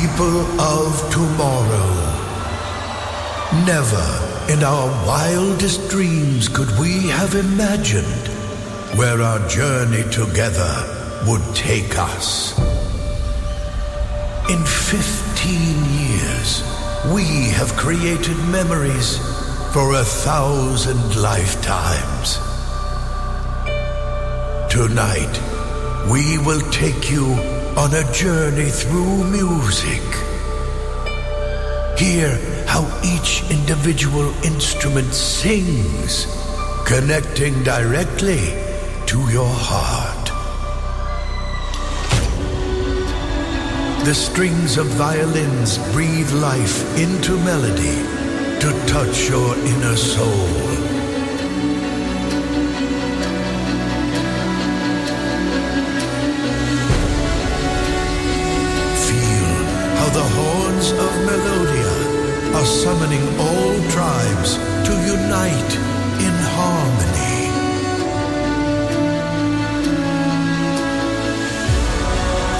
people of tomorrow. Never in our wildest dreams could we have imagined where our journey together would take us. In 15 years, we have created memories for a thousand lifetimes. Tonight, we will take you on a journey through music. Hear how each individual instrument sings, connecting directly to your heart. The strings of violins breathe life into melody to touch your inner soul. Tribes to unite in harmony.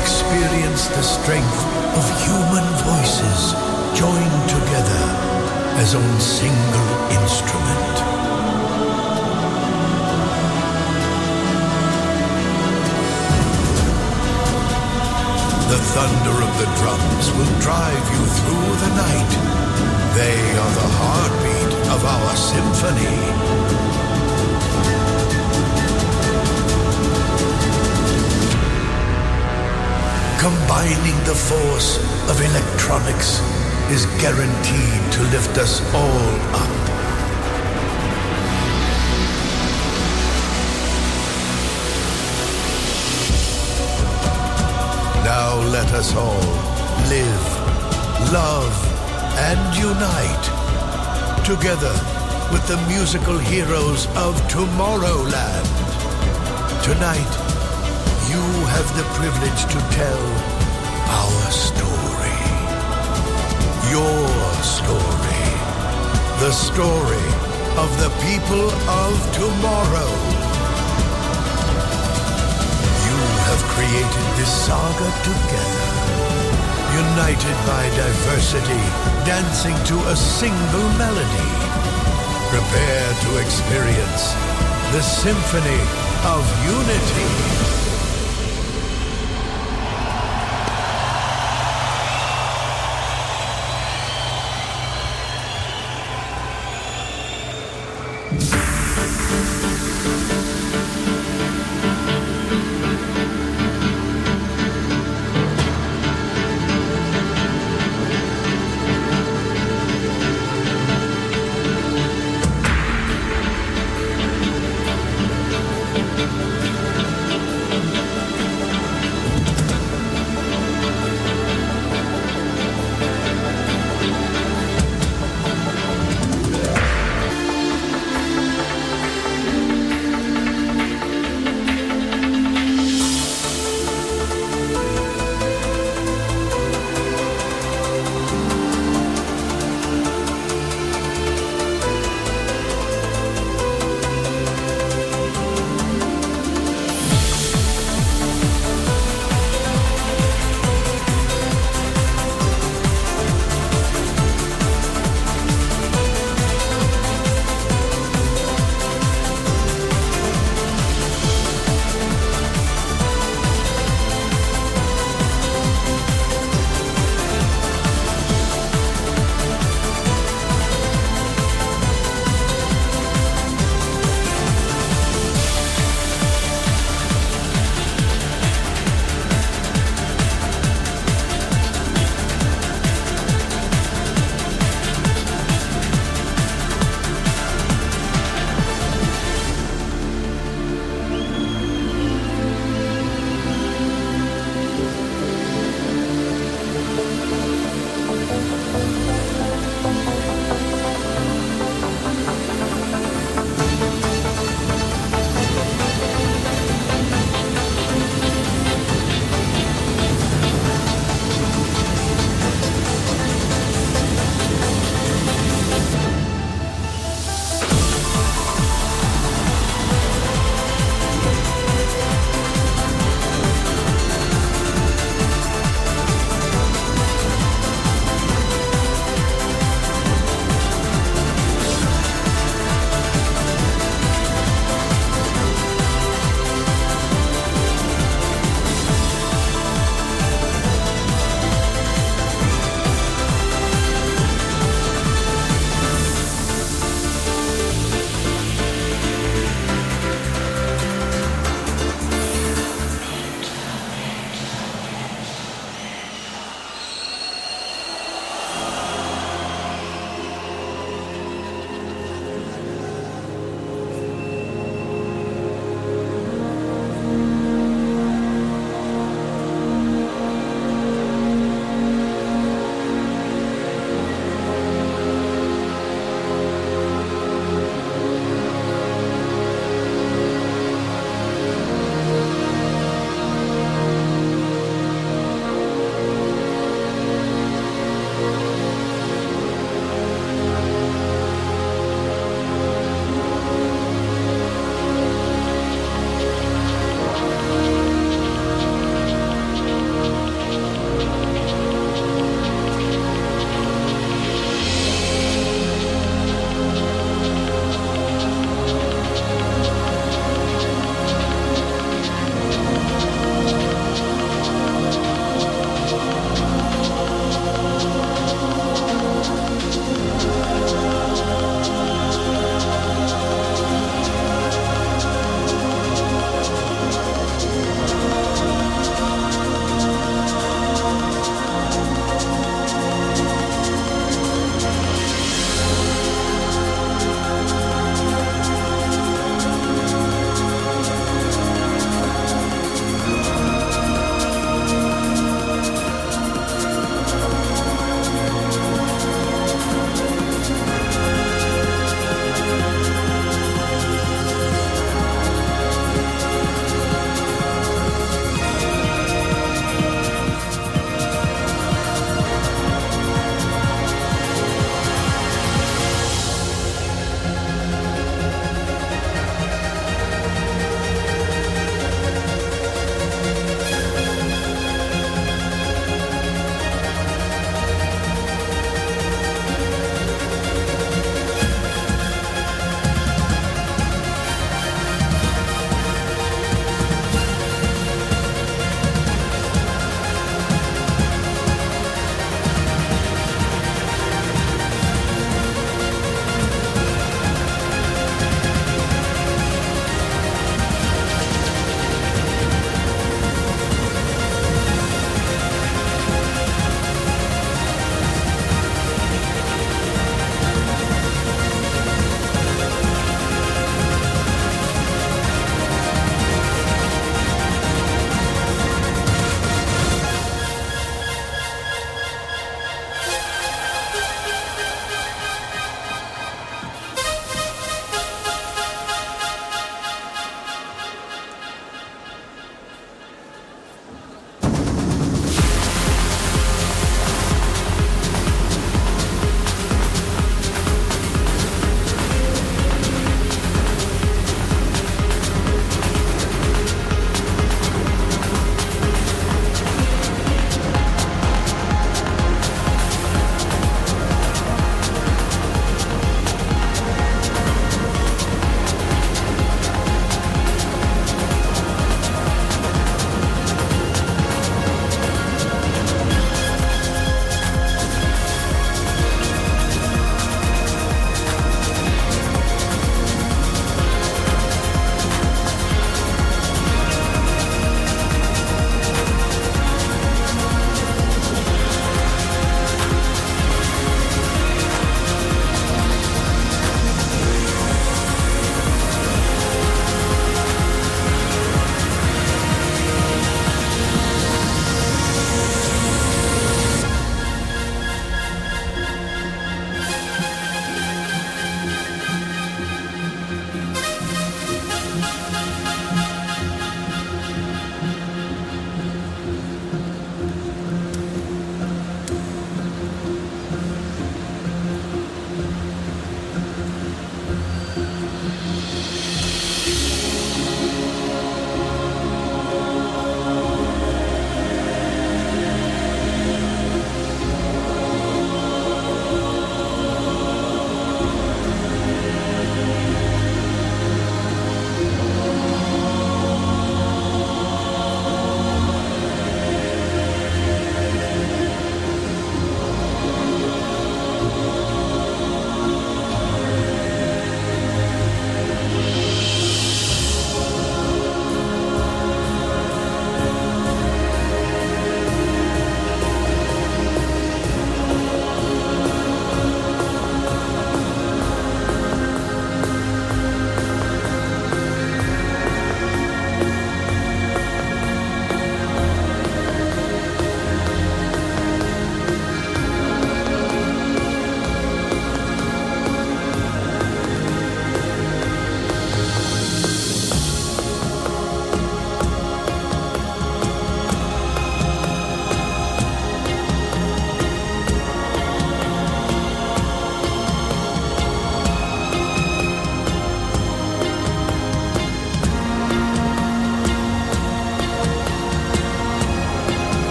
Experience the strength of human voices joined together as on single instrument. The thunder of the drums will drive you through the night. They are the heartbeat of our symphony. Combining the force of electronics is guaranteed to lift us all up. Now let us all live, love, and unite together with the musical heroes of Tomorrowland. Tonight, you have the privilege to tell our story. Your story. The story of the people of tomorrow. You have created this saga together. United by diversity, dancing to a single melody. Prepare to experience the symphony of unity.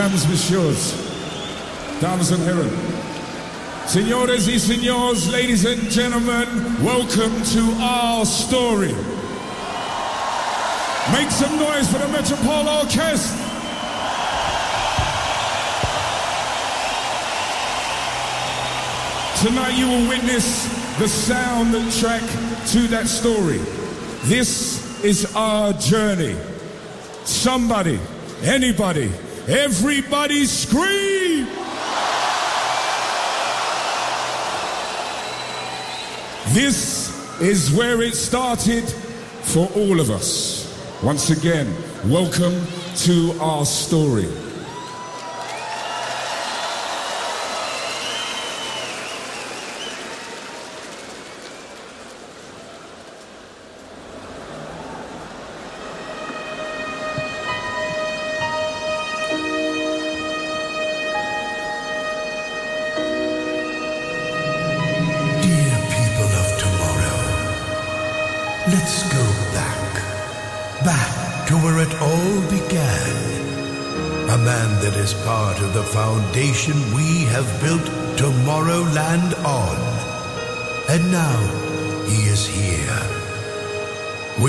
Mesdames, Messieurs, Dames and Herren, Senores y Senors, ladies and gentlemen, welcome to our story. Make some noise for the Metropole Orchestra. Tonight you will witness the sound track to that story. This is our journey. Somebody, anybody, everybody scream! This is where it started for all of us. Once again, welcome to our story.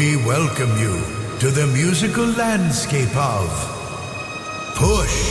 We welcome you to the musical landscape of Push.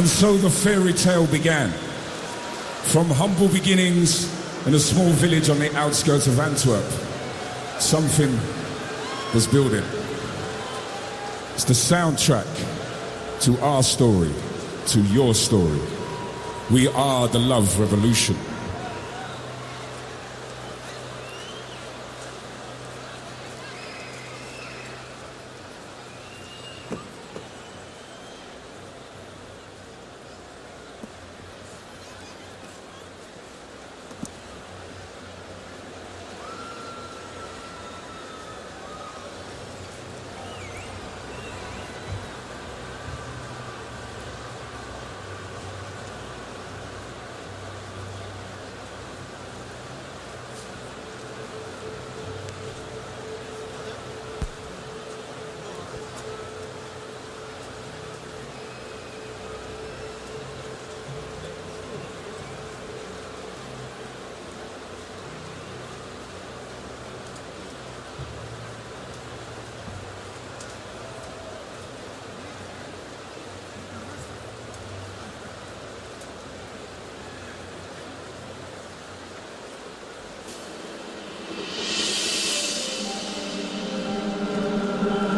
And so the fairy tale began. From humble beginnings in a small village on the outskirts of Antwerp, something was building. It's the soundtrack to our story, to your story. We are the love revolution.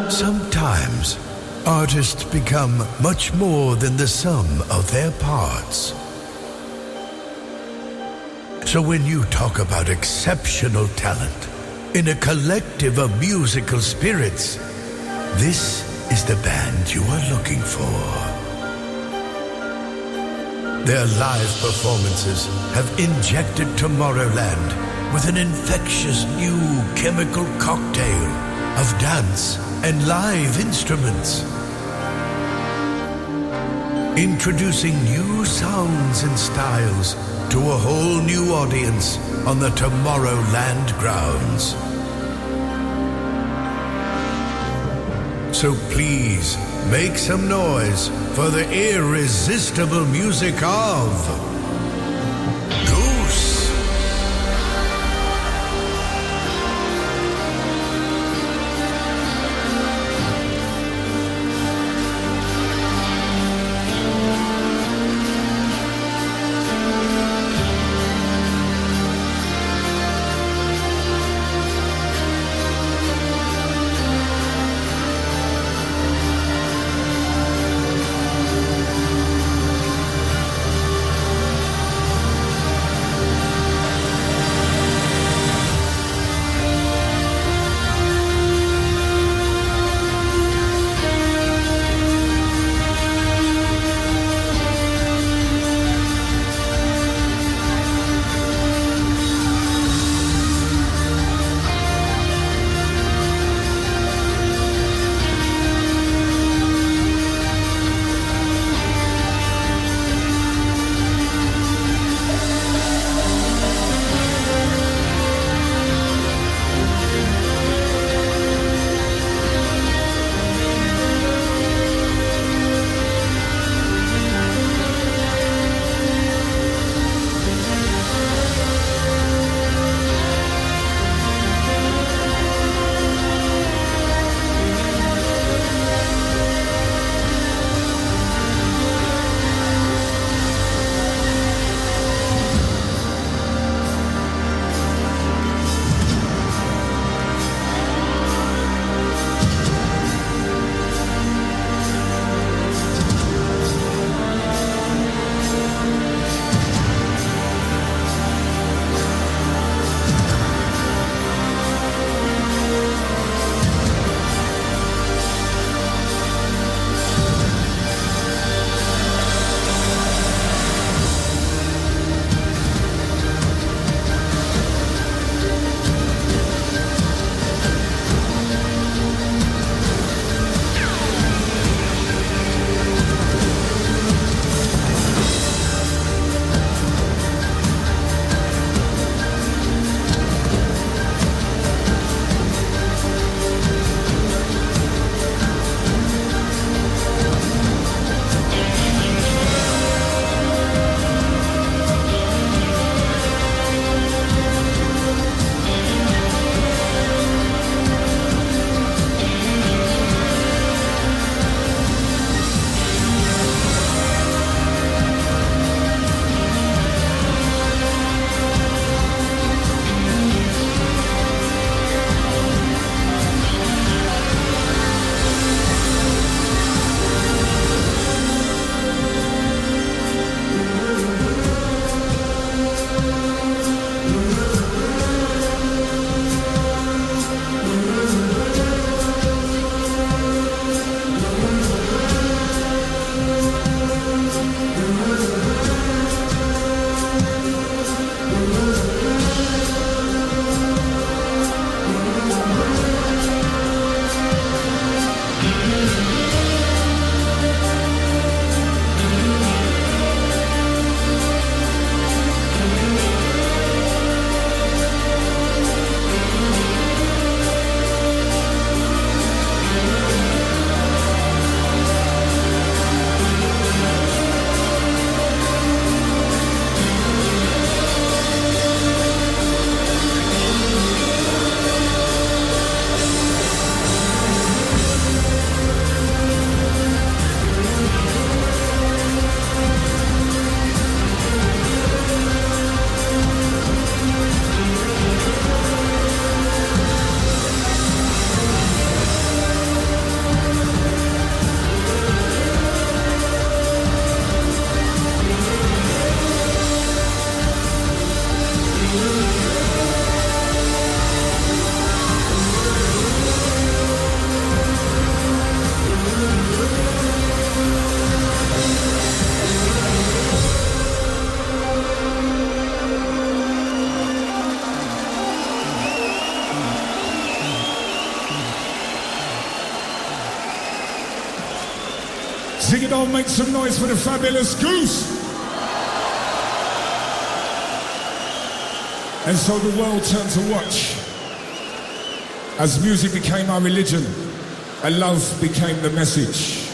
Sometimes, artists become much more than the sum of their parts. So when you talk about exceptional talent in a collective of musical spirits, this is the band you are looking for. Their live performances have injected Tomorrowland with an infectious new chemical cocktail of dance and live instruments. Introducing new sounds and styles to a whole new audience on the Tomorrowland grounds. So please make some noise for the irresistible music of make some noise for the fabulous Goose. And so the world turned to watch. As music became our religion and love became the message,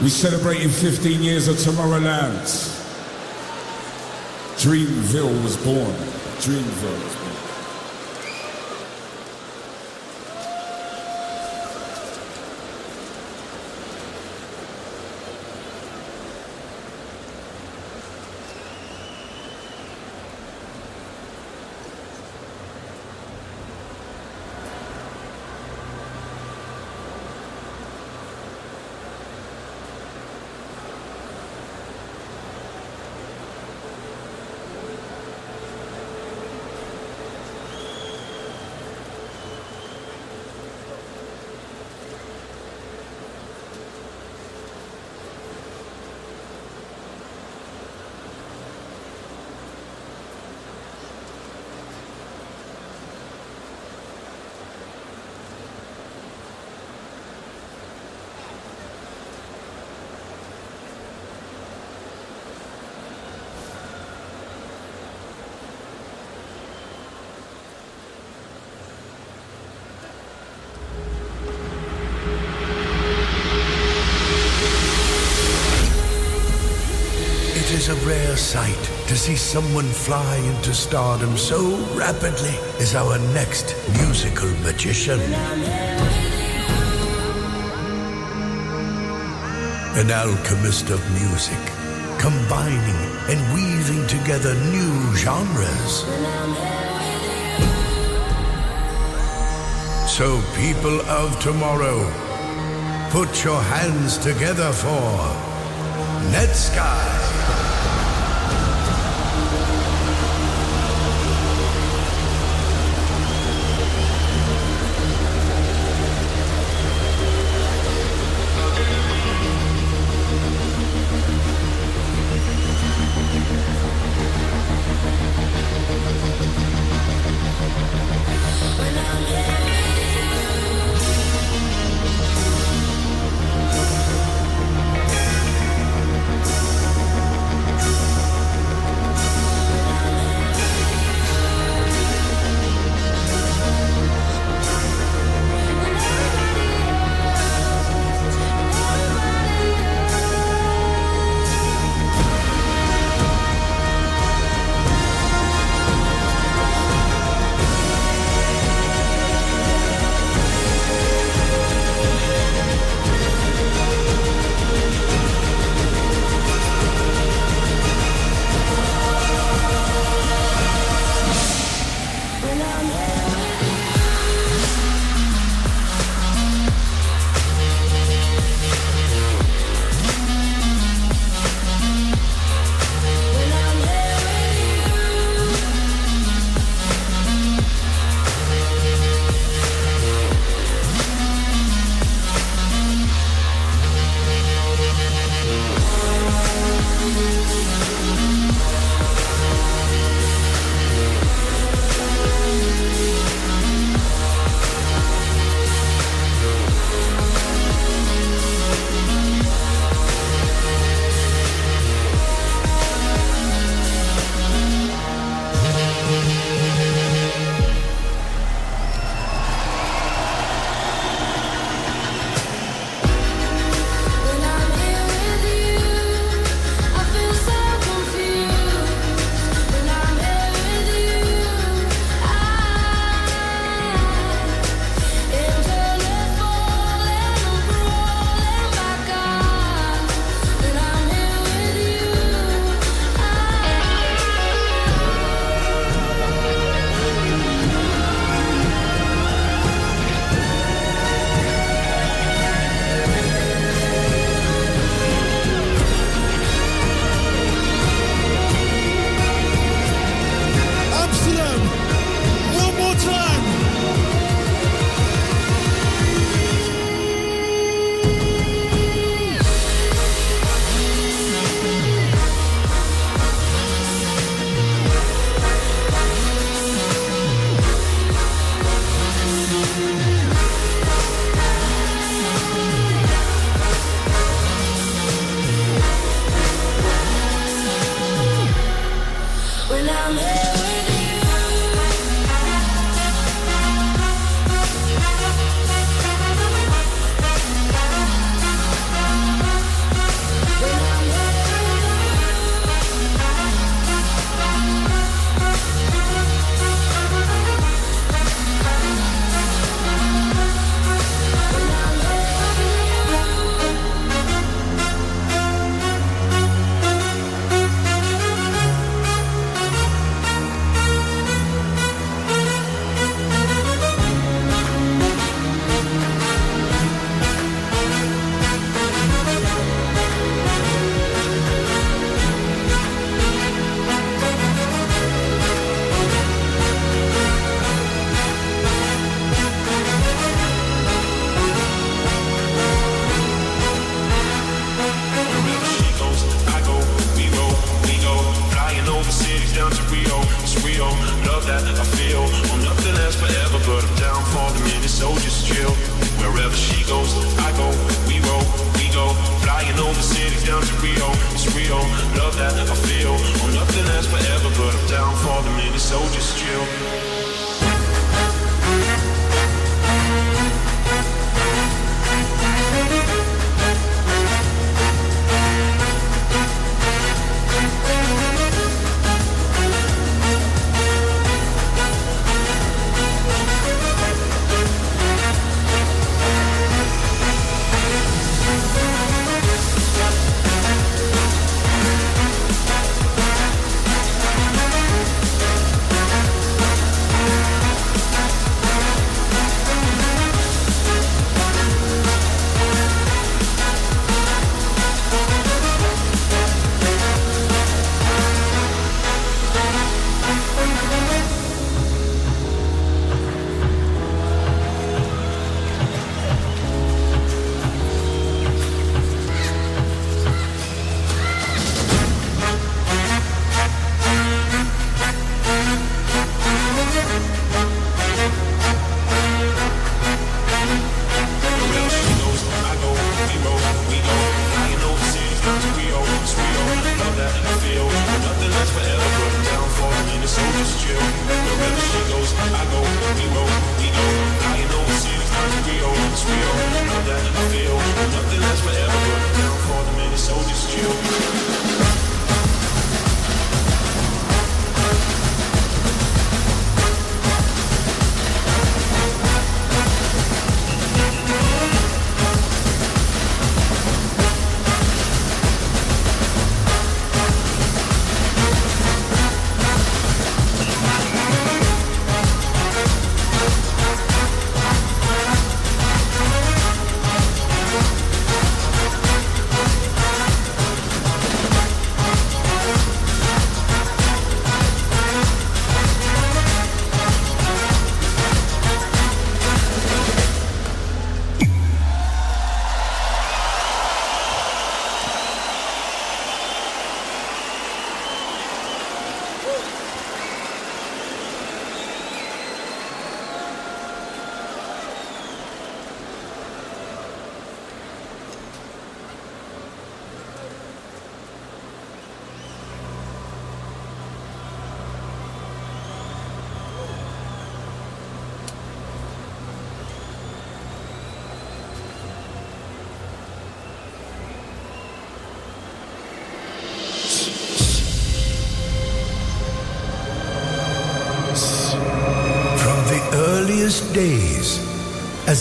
we celebrated 15 years of Tomorrowland. Dreamville was born. Dreamville was born. It is a rare sight to see someone fly into stardom so rapidly is our next musical magician. An alchemist of music, combining and weaving together new genres. So, people of tomorrow, put your hands together for Netsky.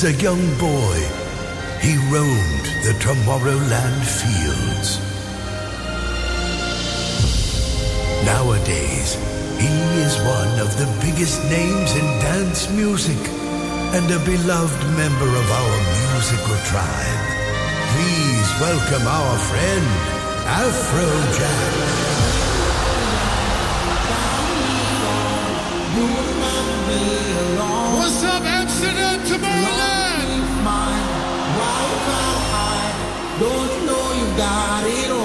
As a young boy, he roamed the Tomorrowland fields. Nowadays, he is one of the biggest names in dance music and a beloved member of our musical tribe. Please welcome our friend, Afrojack. What's up, Amsterdam, Tomorrowland? Don't you know you got it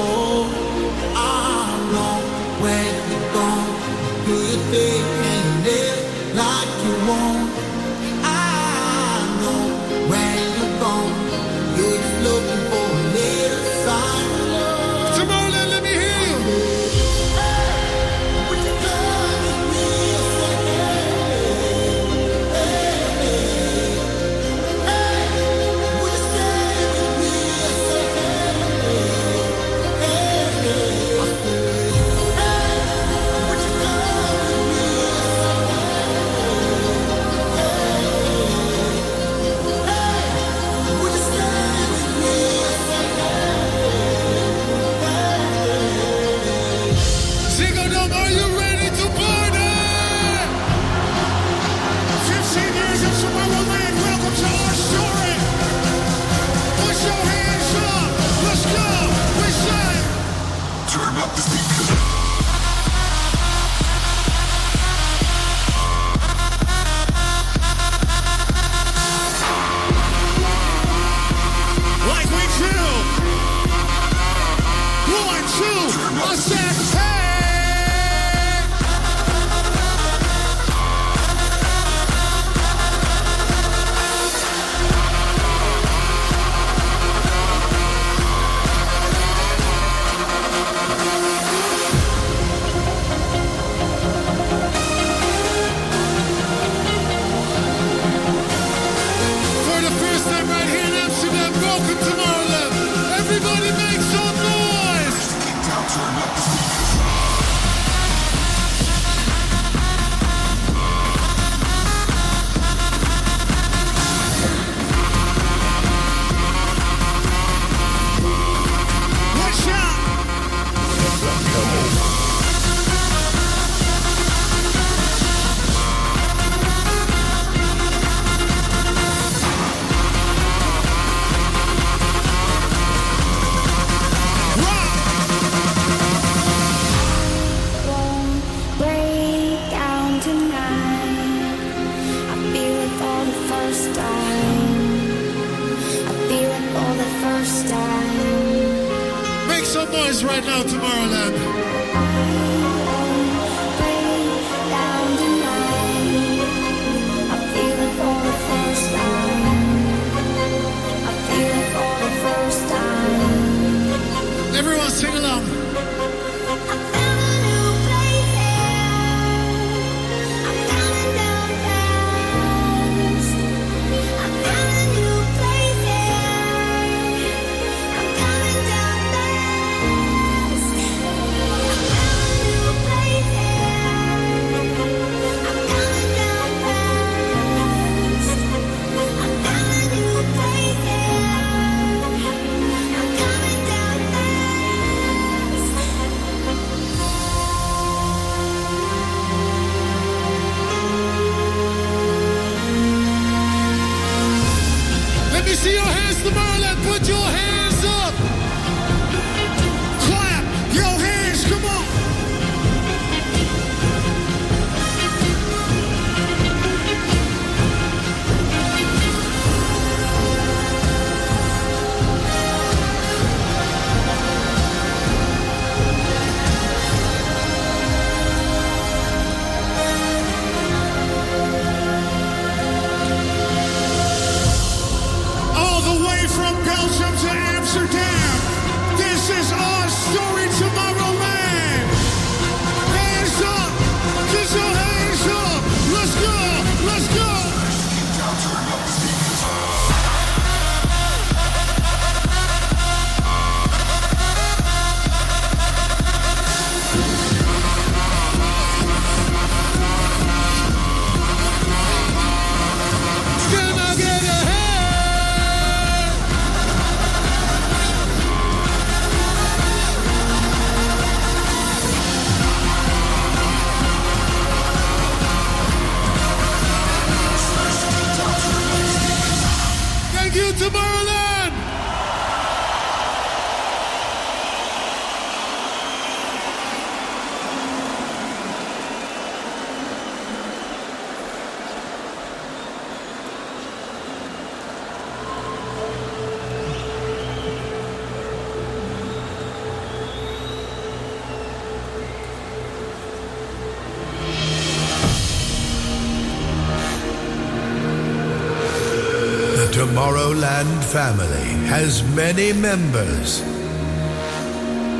family has many members,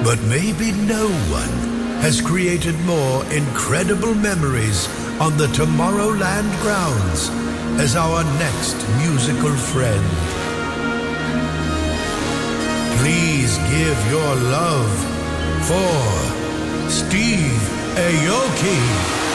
but maybe no one has created more incredible memories on the Tomorrowland grounds as our next musical friend. Please give your love for Steve Aoki.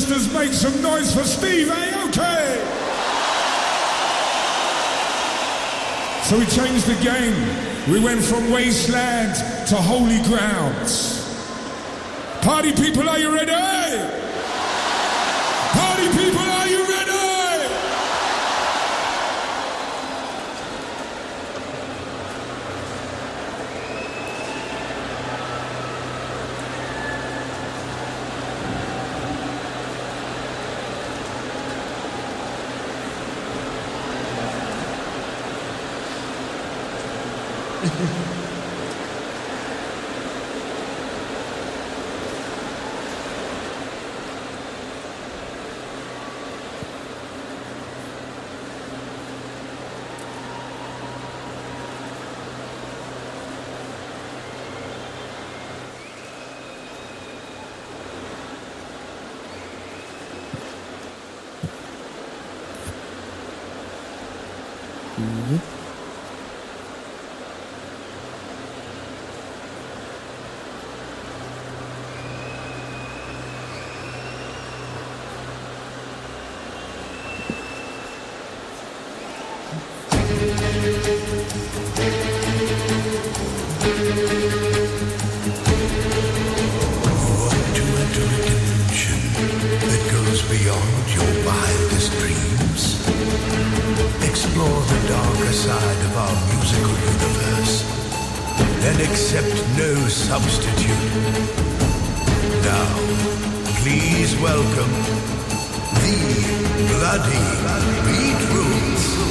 sisters, make some noise for Steve Aoki! So we changed the game. We went from wasteland to holy grounds. Party people, are you ready? Угу. accept no substitute. Now, please welcome the Bloody Beetroots.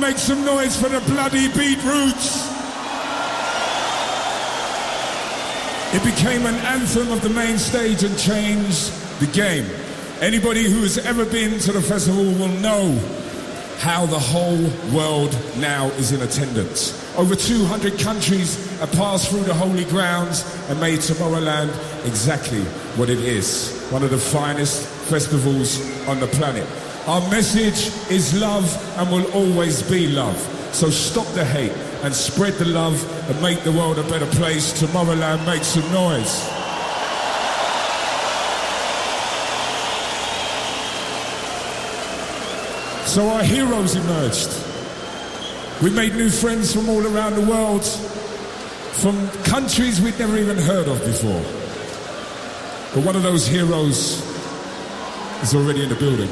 Make some noise for the bloody beetroots. It became an anthem of the main stage and changed the game. Anybody who has ever been to the festival will know how the whole world now is in attendance. Over 200 countries have passed through the holy grounds and made Tomorrowland exactly what it is. One of the finest festivals on the planet. Our message is love and will always be love. So stop the hate and spread the love and make the world a better place. Tomorrowland, make some noise. So our heroes emerged. We made new friends from all around the world, from countries we'd never even heard of before. But one of those heroes is already in the building.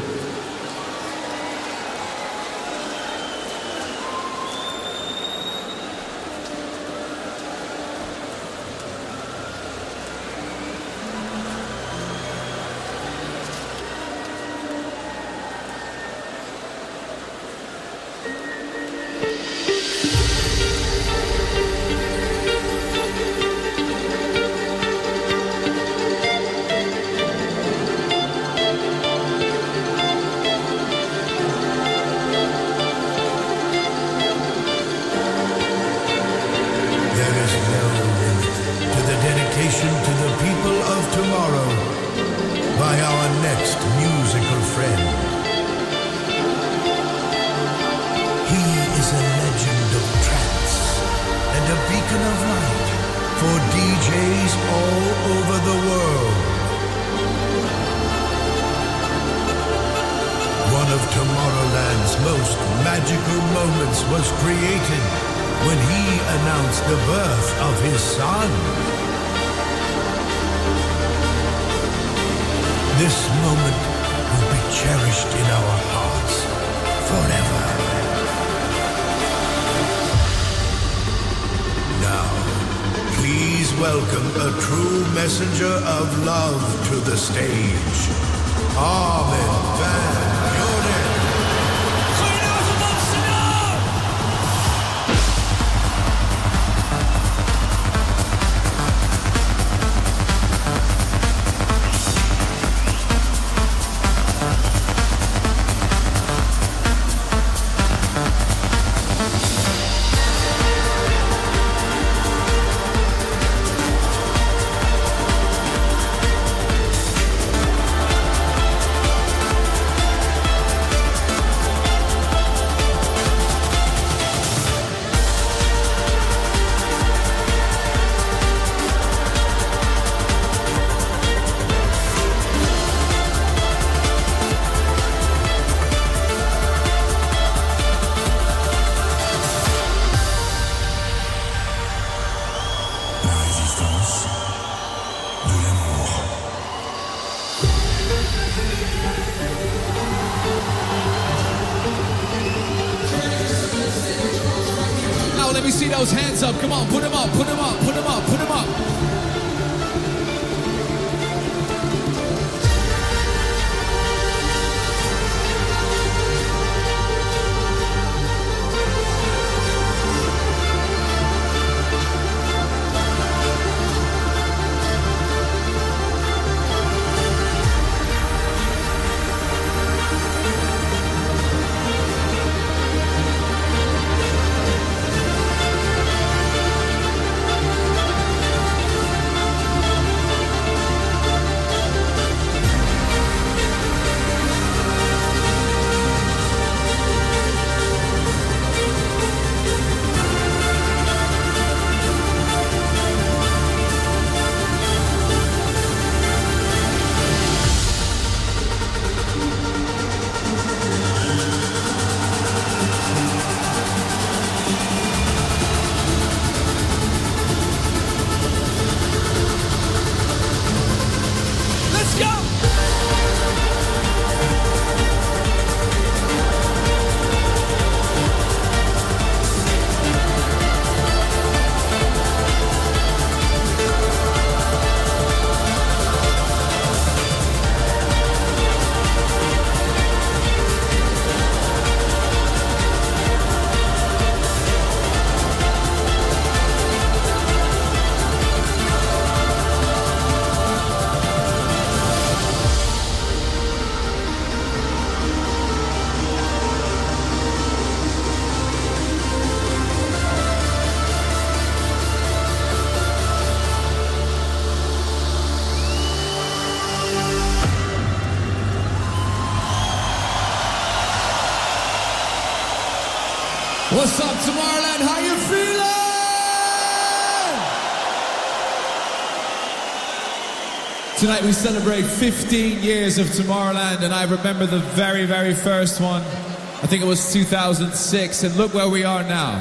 celebrate 15 years of Tomorrowland, and I remember the very, very first one. I think it was 2006, and look where we are now.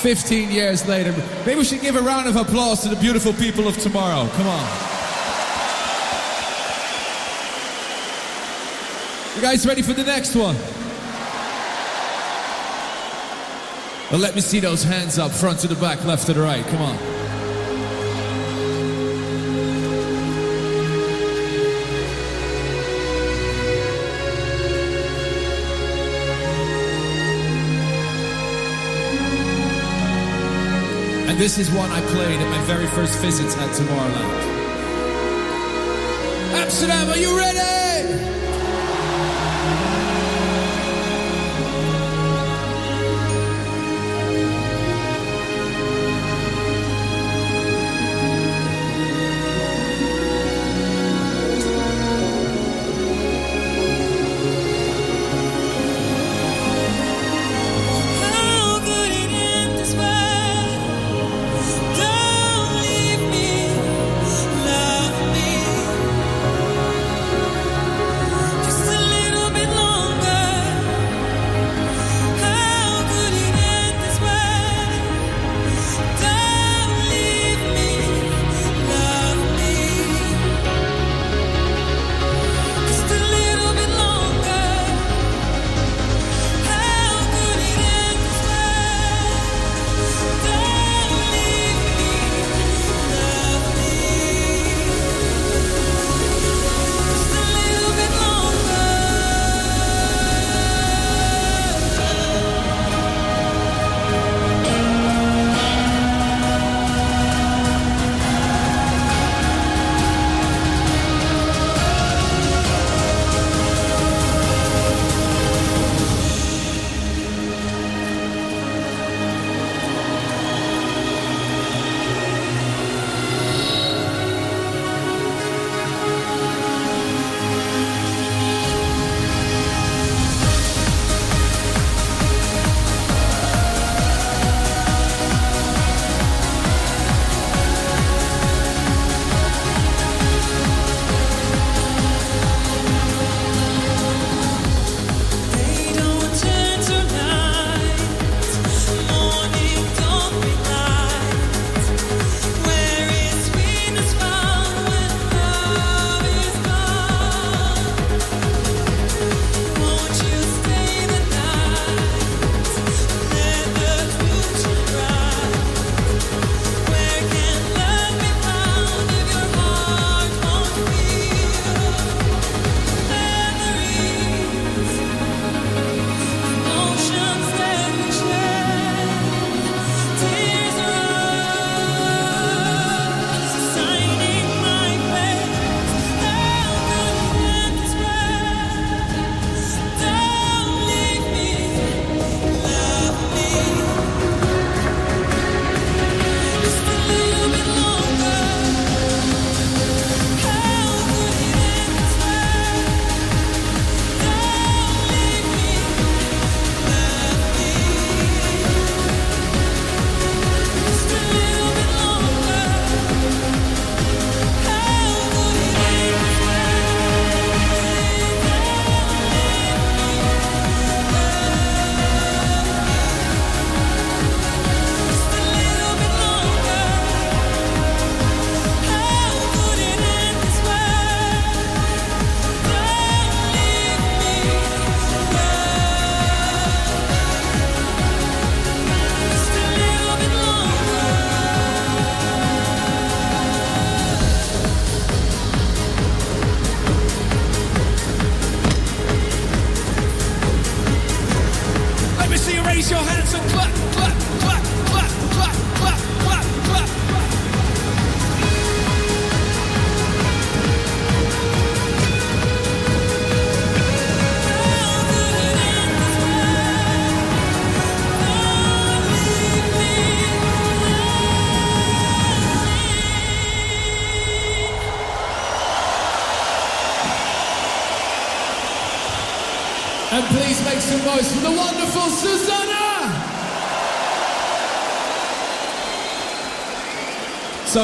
15 years later. Maybe we should give a round of applause to the beautiful people of tomorrow. Come on. You guys ready for the next one? Well, let me see those hands up front to the back, left to the right. Come on. And this is one I played at my very first visits at Tomorrowland. Amsterdam, are you ready?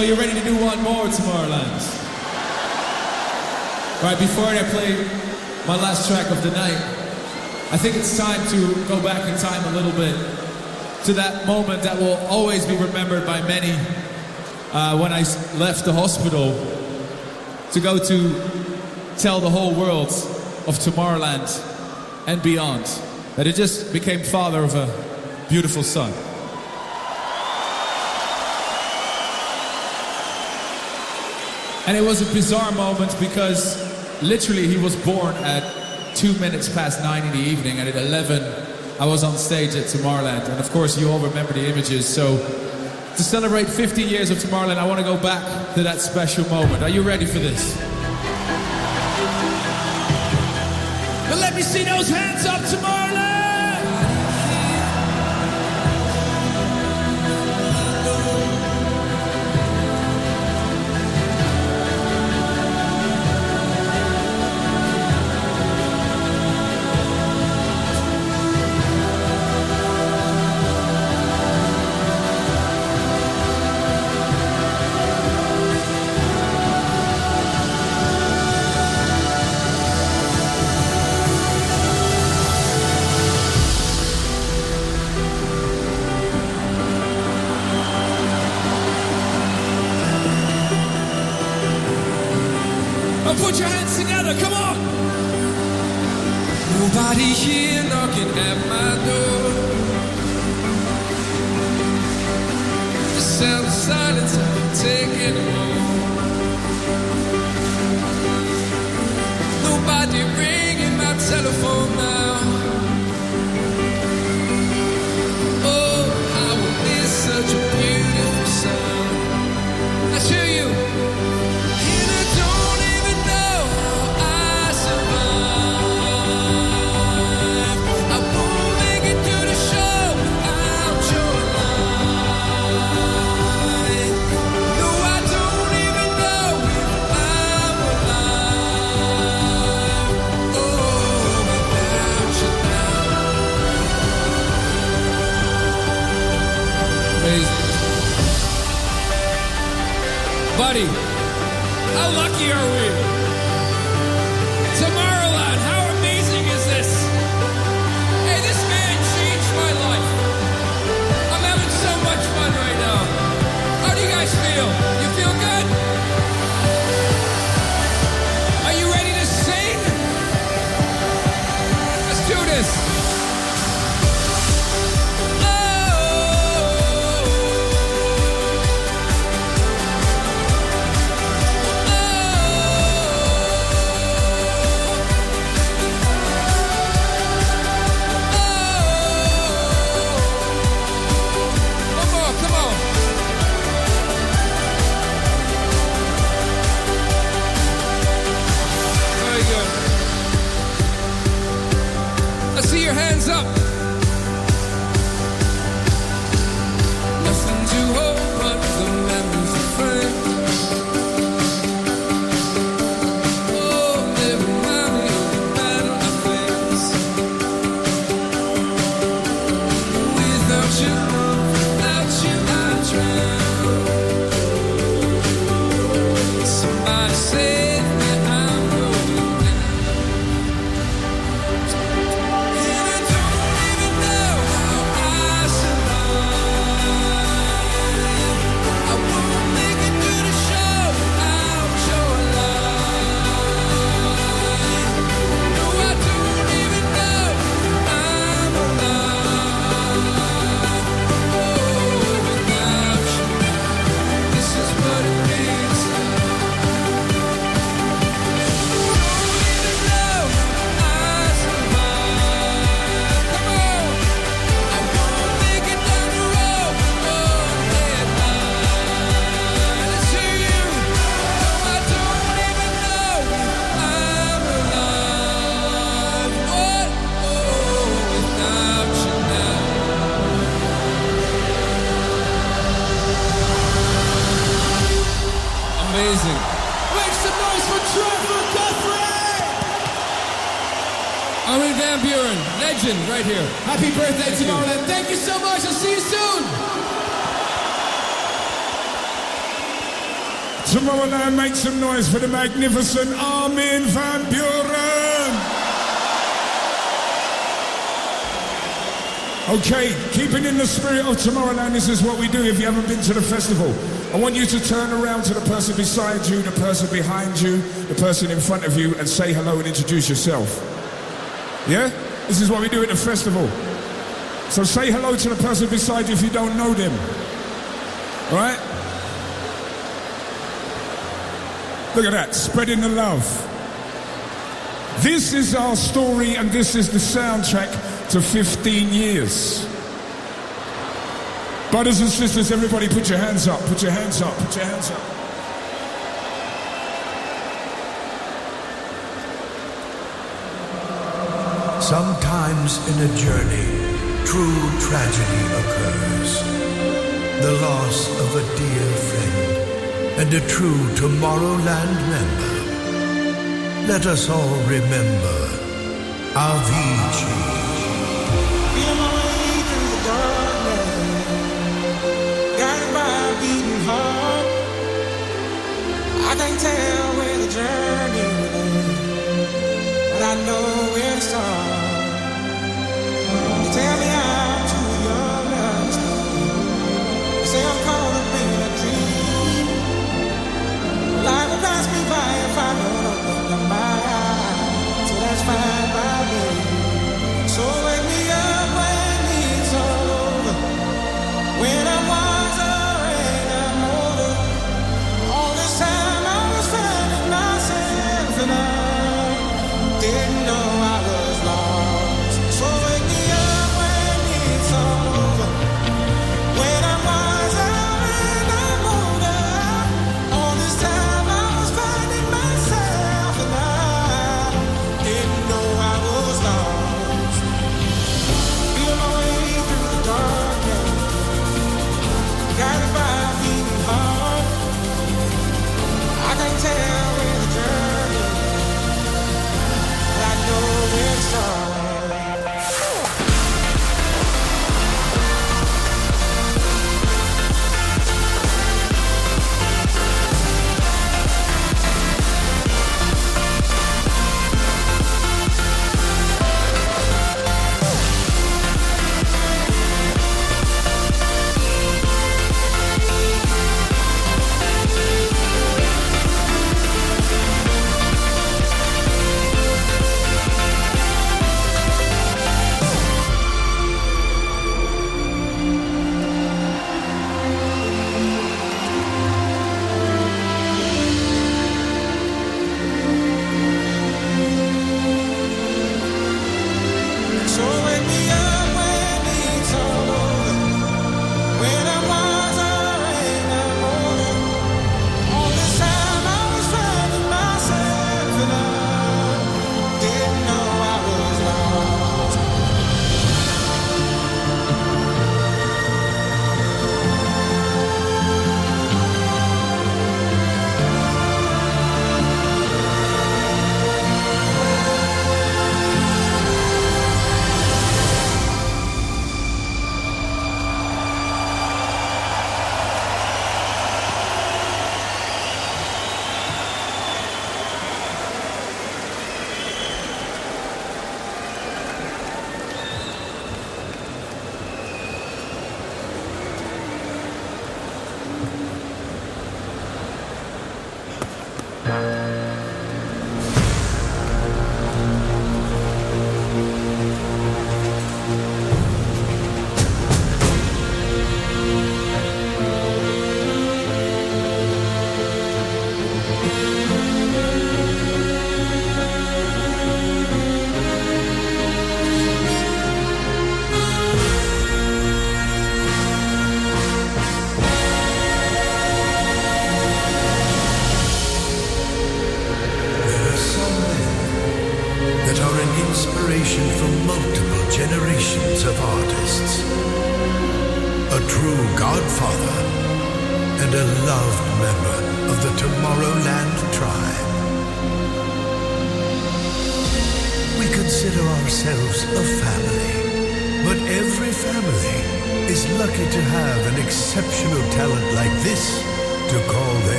So you're ready to do one more Tomorrowland? Right, before I play my last track of the night, I think it's time to go back in time a little bit to that moment that will always be remembered by many uh, I left the hospital to go to tell the whole world of Tomorrowland and beyond that it just became father of a beautiful son. And it was a bizarre moment because literally he was born at two minutes past nine in the evening, and at 11 I was on stage at Tomorrowland. And of course, you all remember the images. So to celebrate 50 years of Tomorrowland, I want to go back to that special moment. Are you ready for this? But let me see those hands up! Magnificent Armin van Buuren. Okay, keeping in the spirit of Tomorrowland, this is what we do if you haven't been to the festival. I want you to turn around to the person beside you, the person behind you, the person in front of you, and say hello and introduce yourself. Yeah? This is what we do at the festival. So say hello to the person beside you if you don't know them. All right? Look at that, spreading the love. This is our story, and this is the soundtrack to 15 years. Brothers and sisters, everybody put your hands up, put your hands up, put your hands up. Sometimes in a journey, true tragedy occurs. The loss of a dear friend and a true Tomorrowland member. Let us all remember Avicii. Way through the darkness, guided by a beating heart. I can't tell where the journey will end, but I know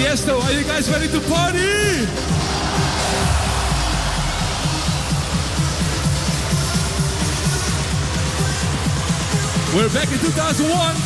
Tiesto. Are you guys ready to party? We're back in 2001.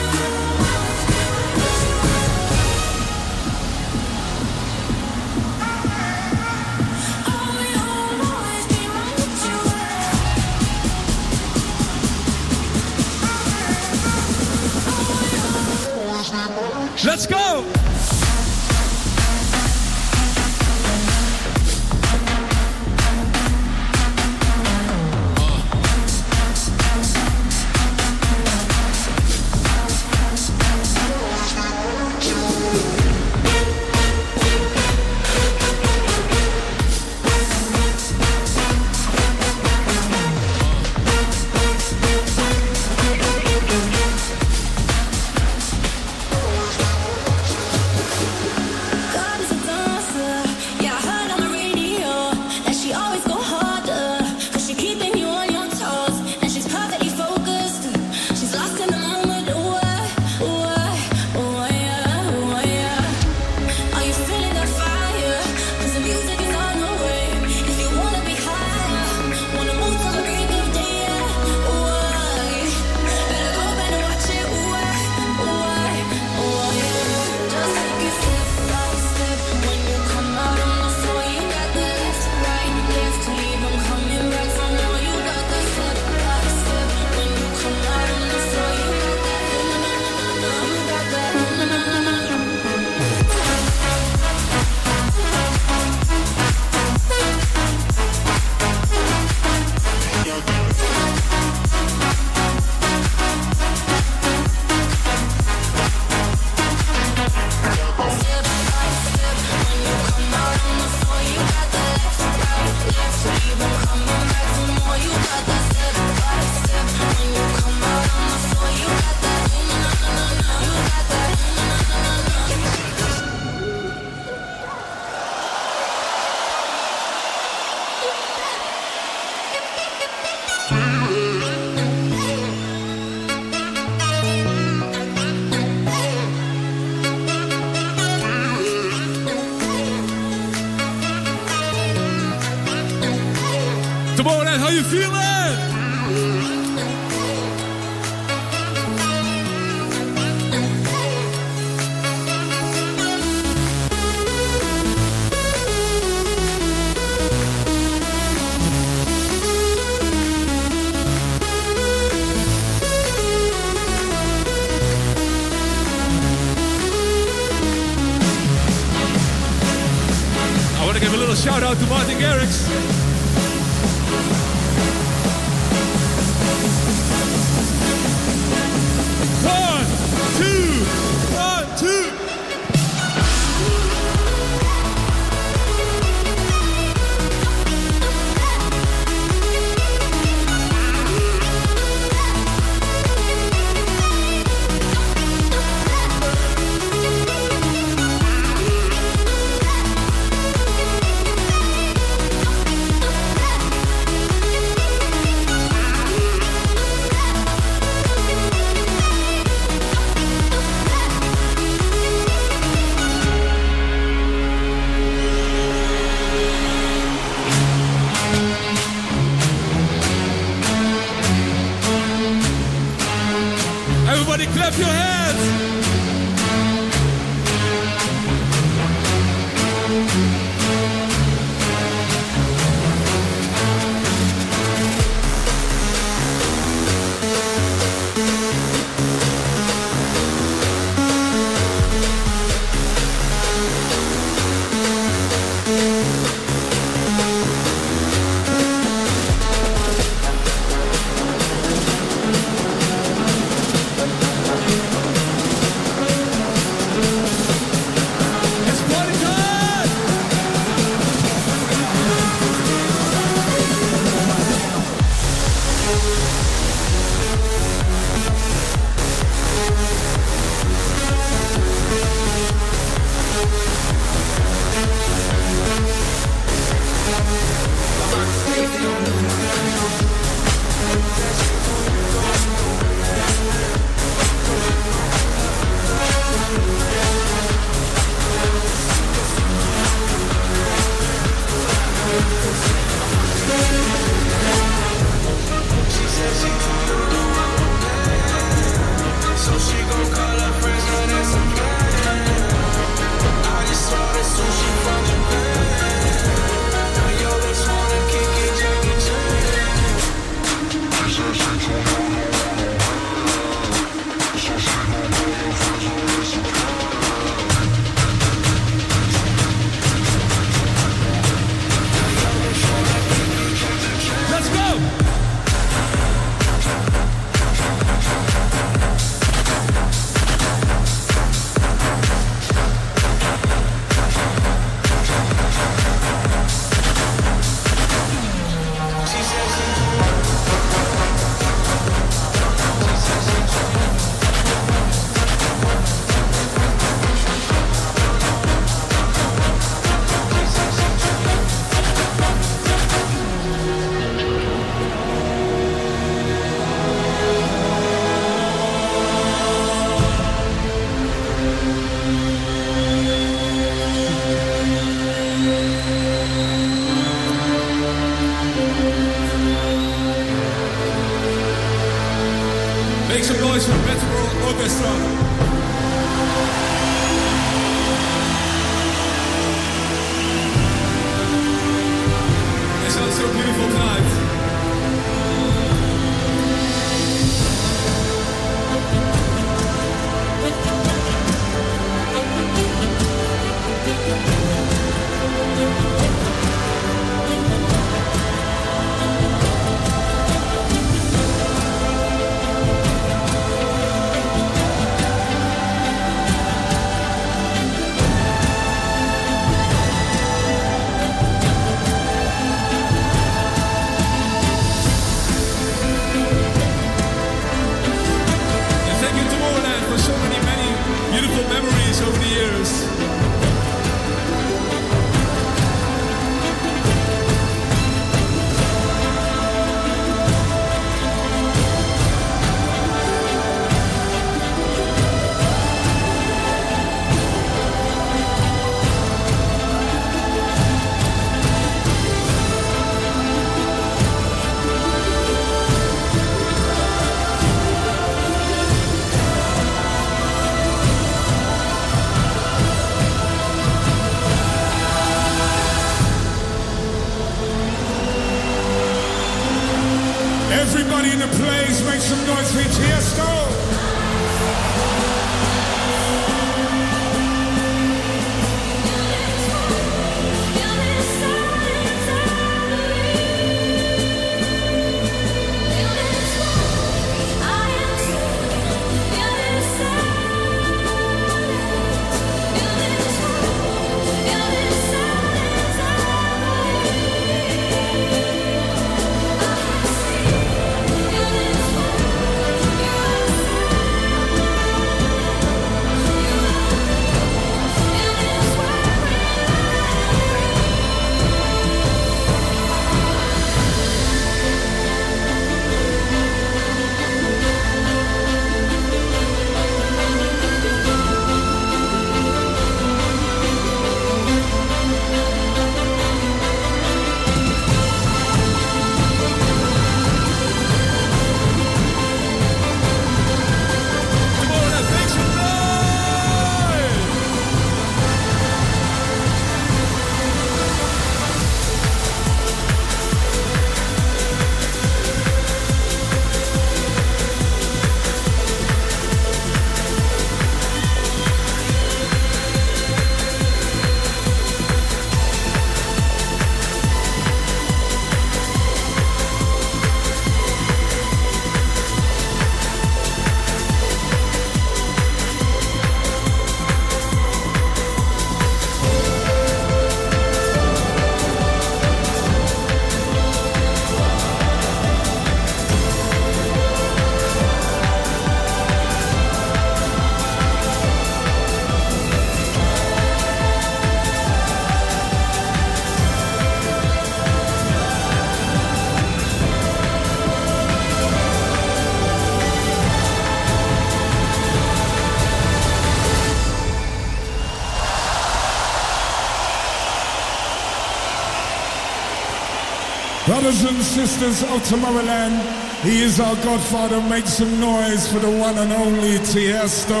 Brothers and sisters of Tomorrowland, he is our godfather. Make some noise for the one and only Tiesto.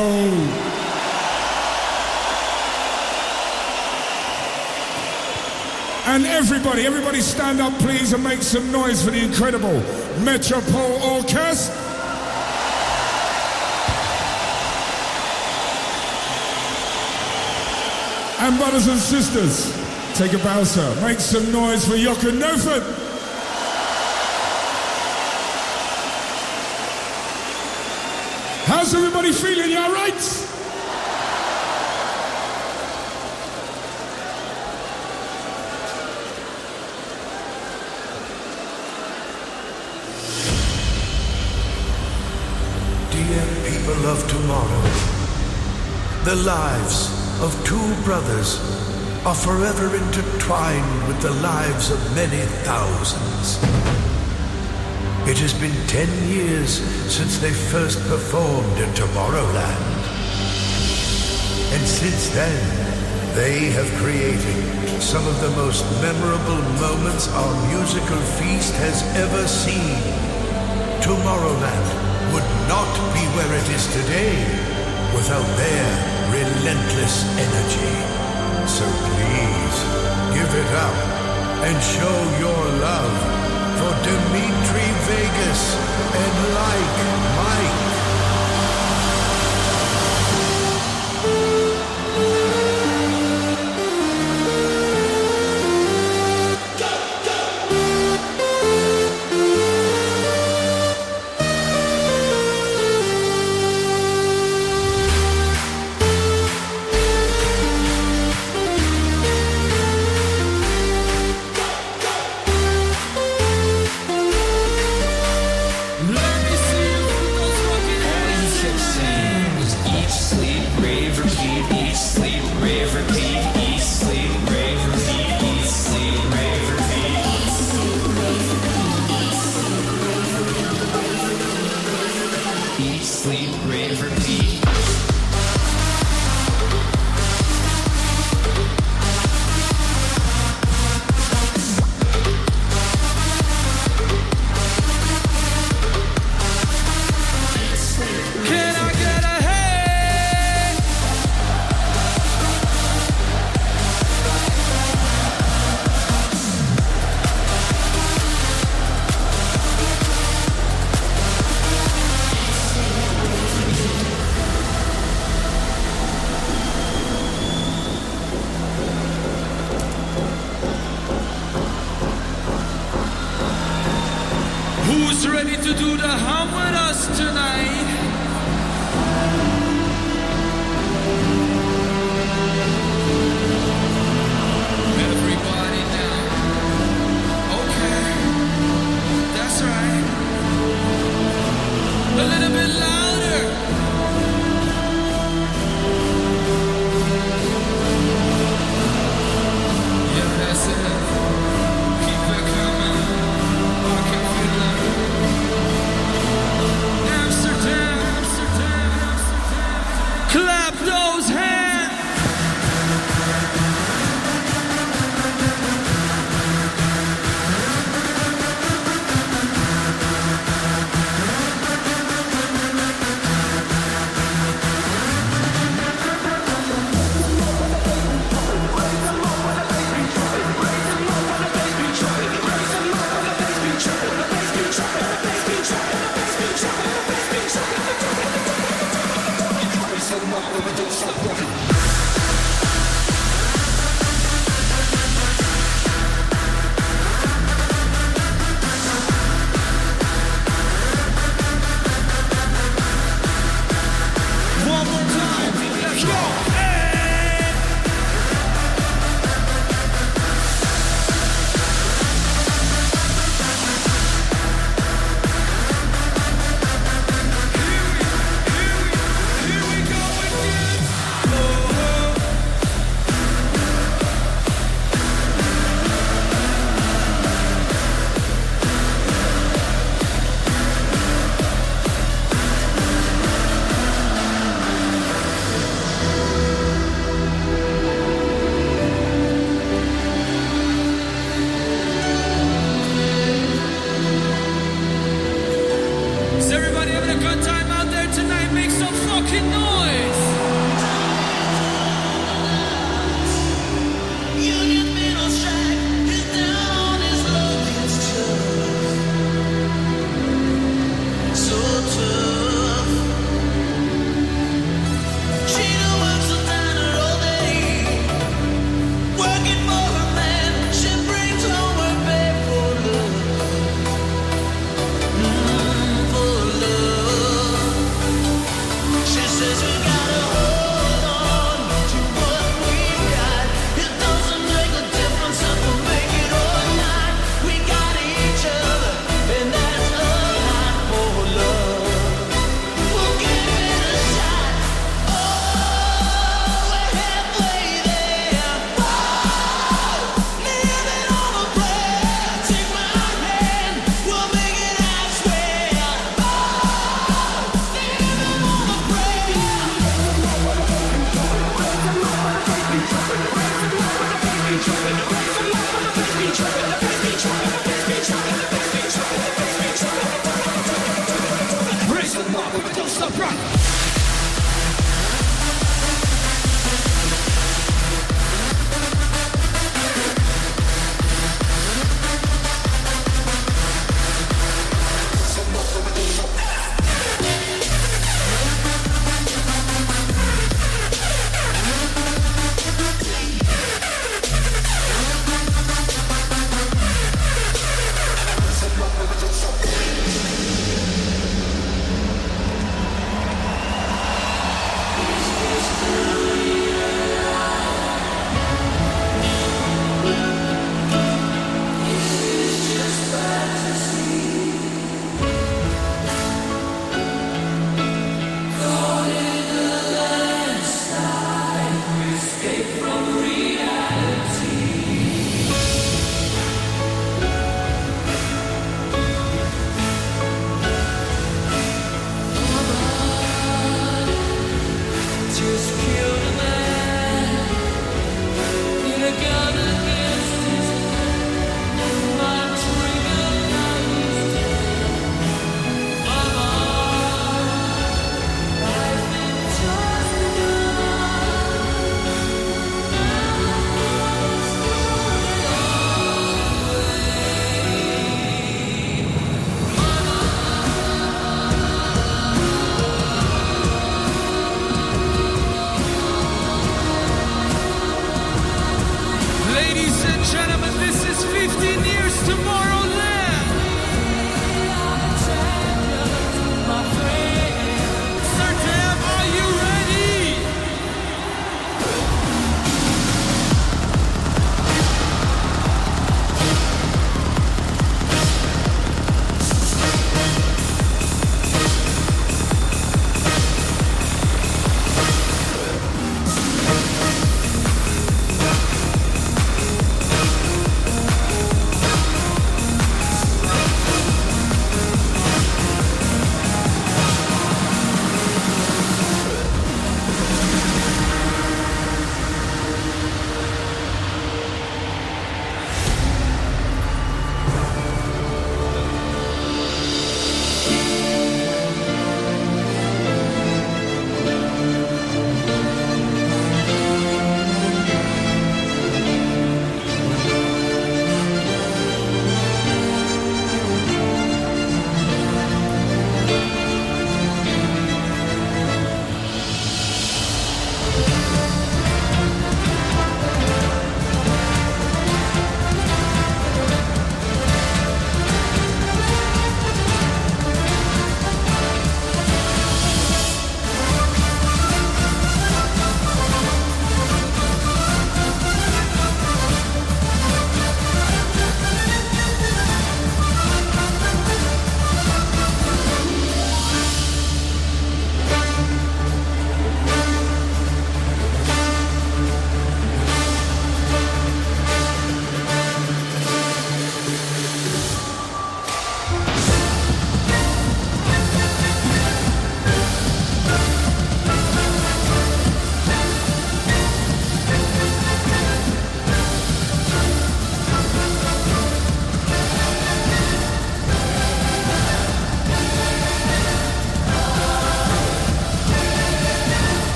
And everybody, everybody stand up please and make some noise for the incredible Metropole Orchestra. And brothers and sisters, take a bow, sir. Make some noise for Jochen Neufeld. How's everybody feeling? You all right? Dear people of tomorrow, the lives of two brothers are forever intertwined with the lives of many thousands. It has been ten years since they first performed in Tomorrowland. And since then, they have created some of the most memorable moments our musical feast has ever seen. Tomorrowland would not be where it is today without their relentless energy. So please, give it up and show your love for Dimitri Vegas and Like Mike.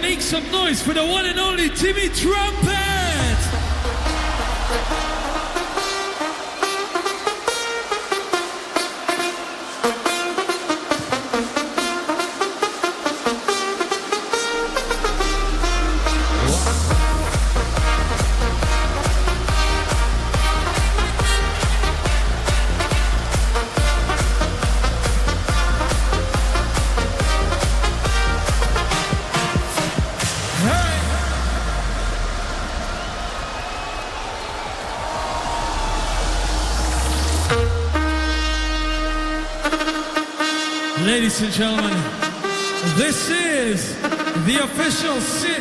make some noise for the one and only Timmy Trumpet. shall sit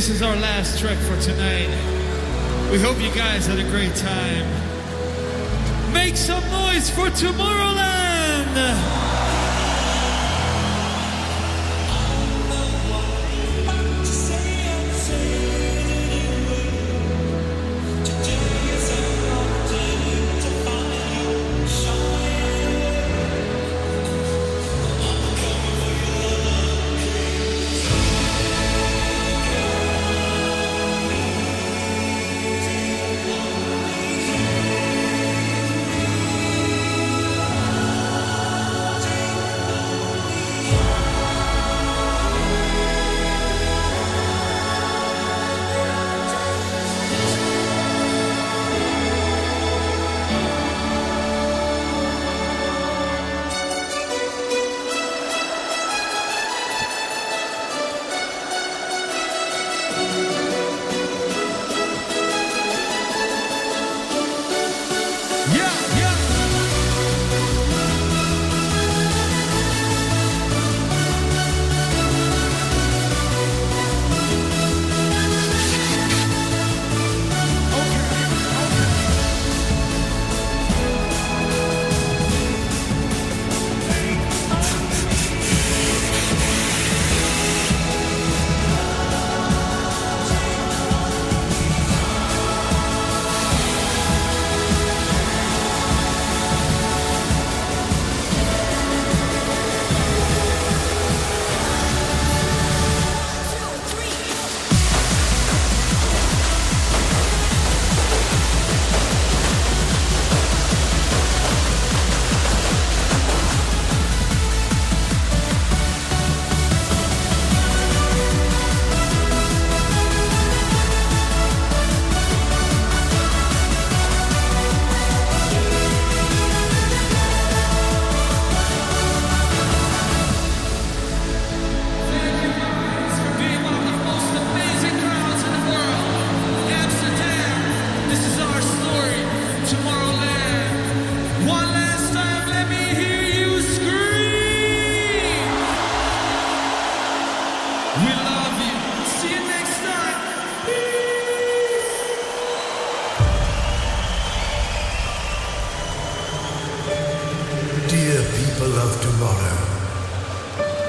This is our last track for tonight. We hope you guys had a great time. Make some noise for Tomorrowland!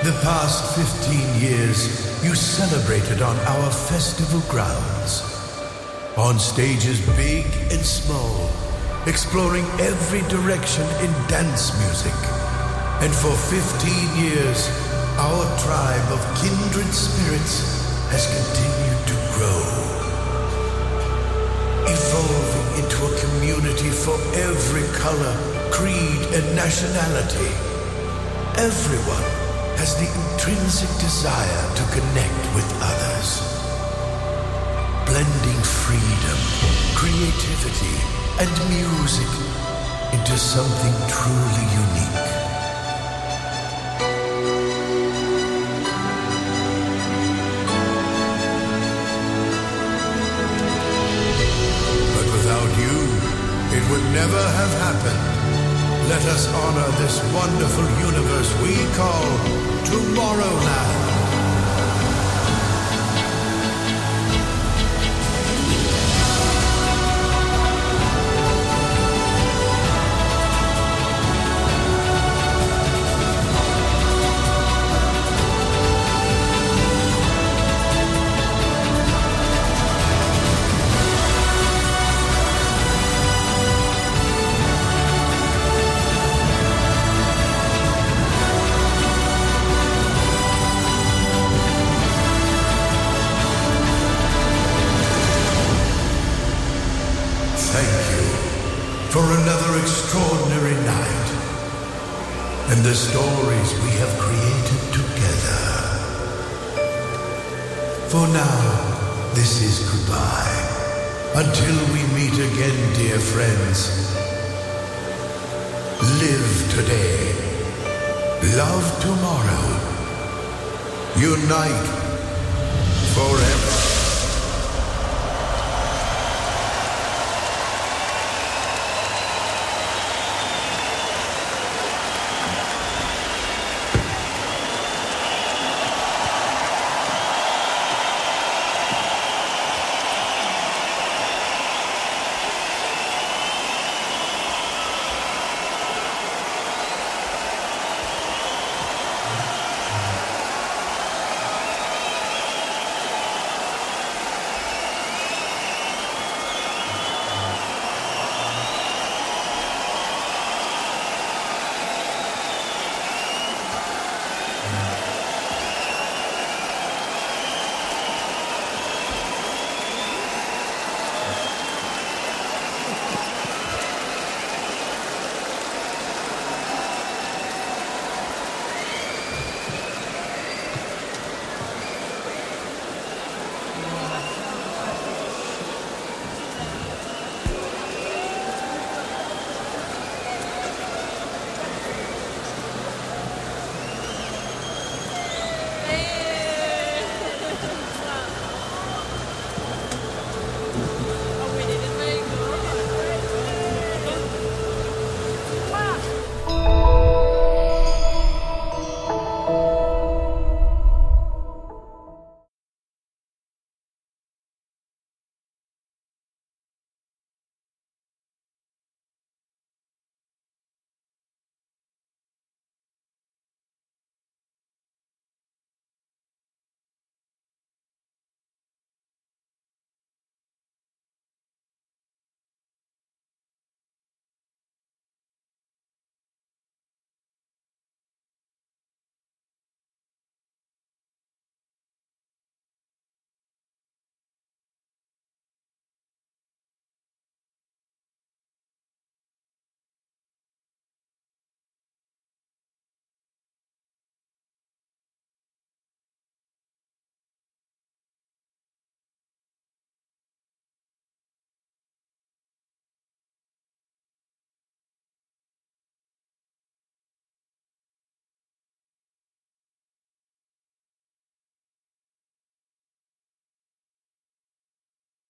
The past 15 years you celebrated on our festival grounds. On stages big and small, exploring every direction in dance music. And for 15 years, our tribe of kindred spirits has continued to grow. Evolving into a community for every color, creed, and nationality. Everyone has the intrinsic desire to connect with others. Blending freedom, creativity, and music into something truly unique. But without you, it would never have happened. Let us honor this wonderful universe we call Tomorrowland. Today. Love tomorrow. Unite.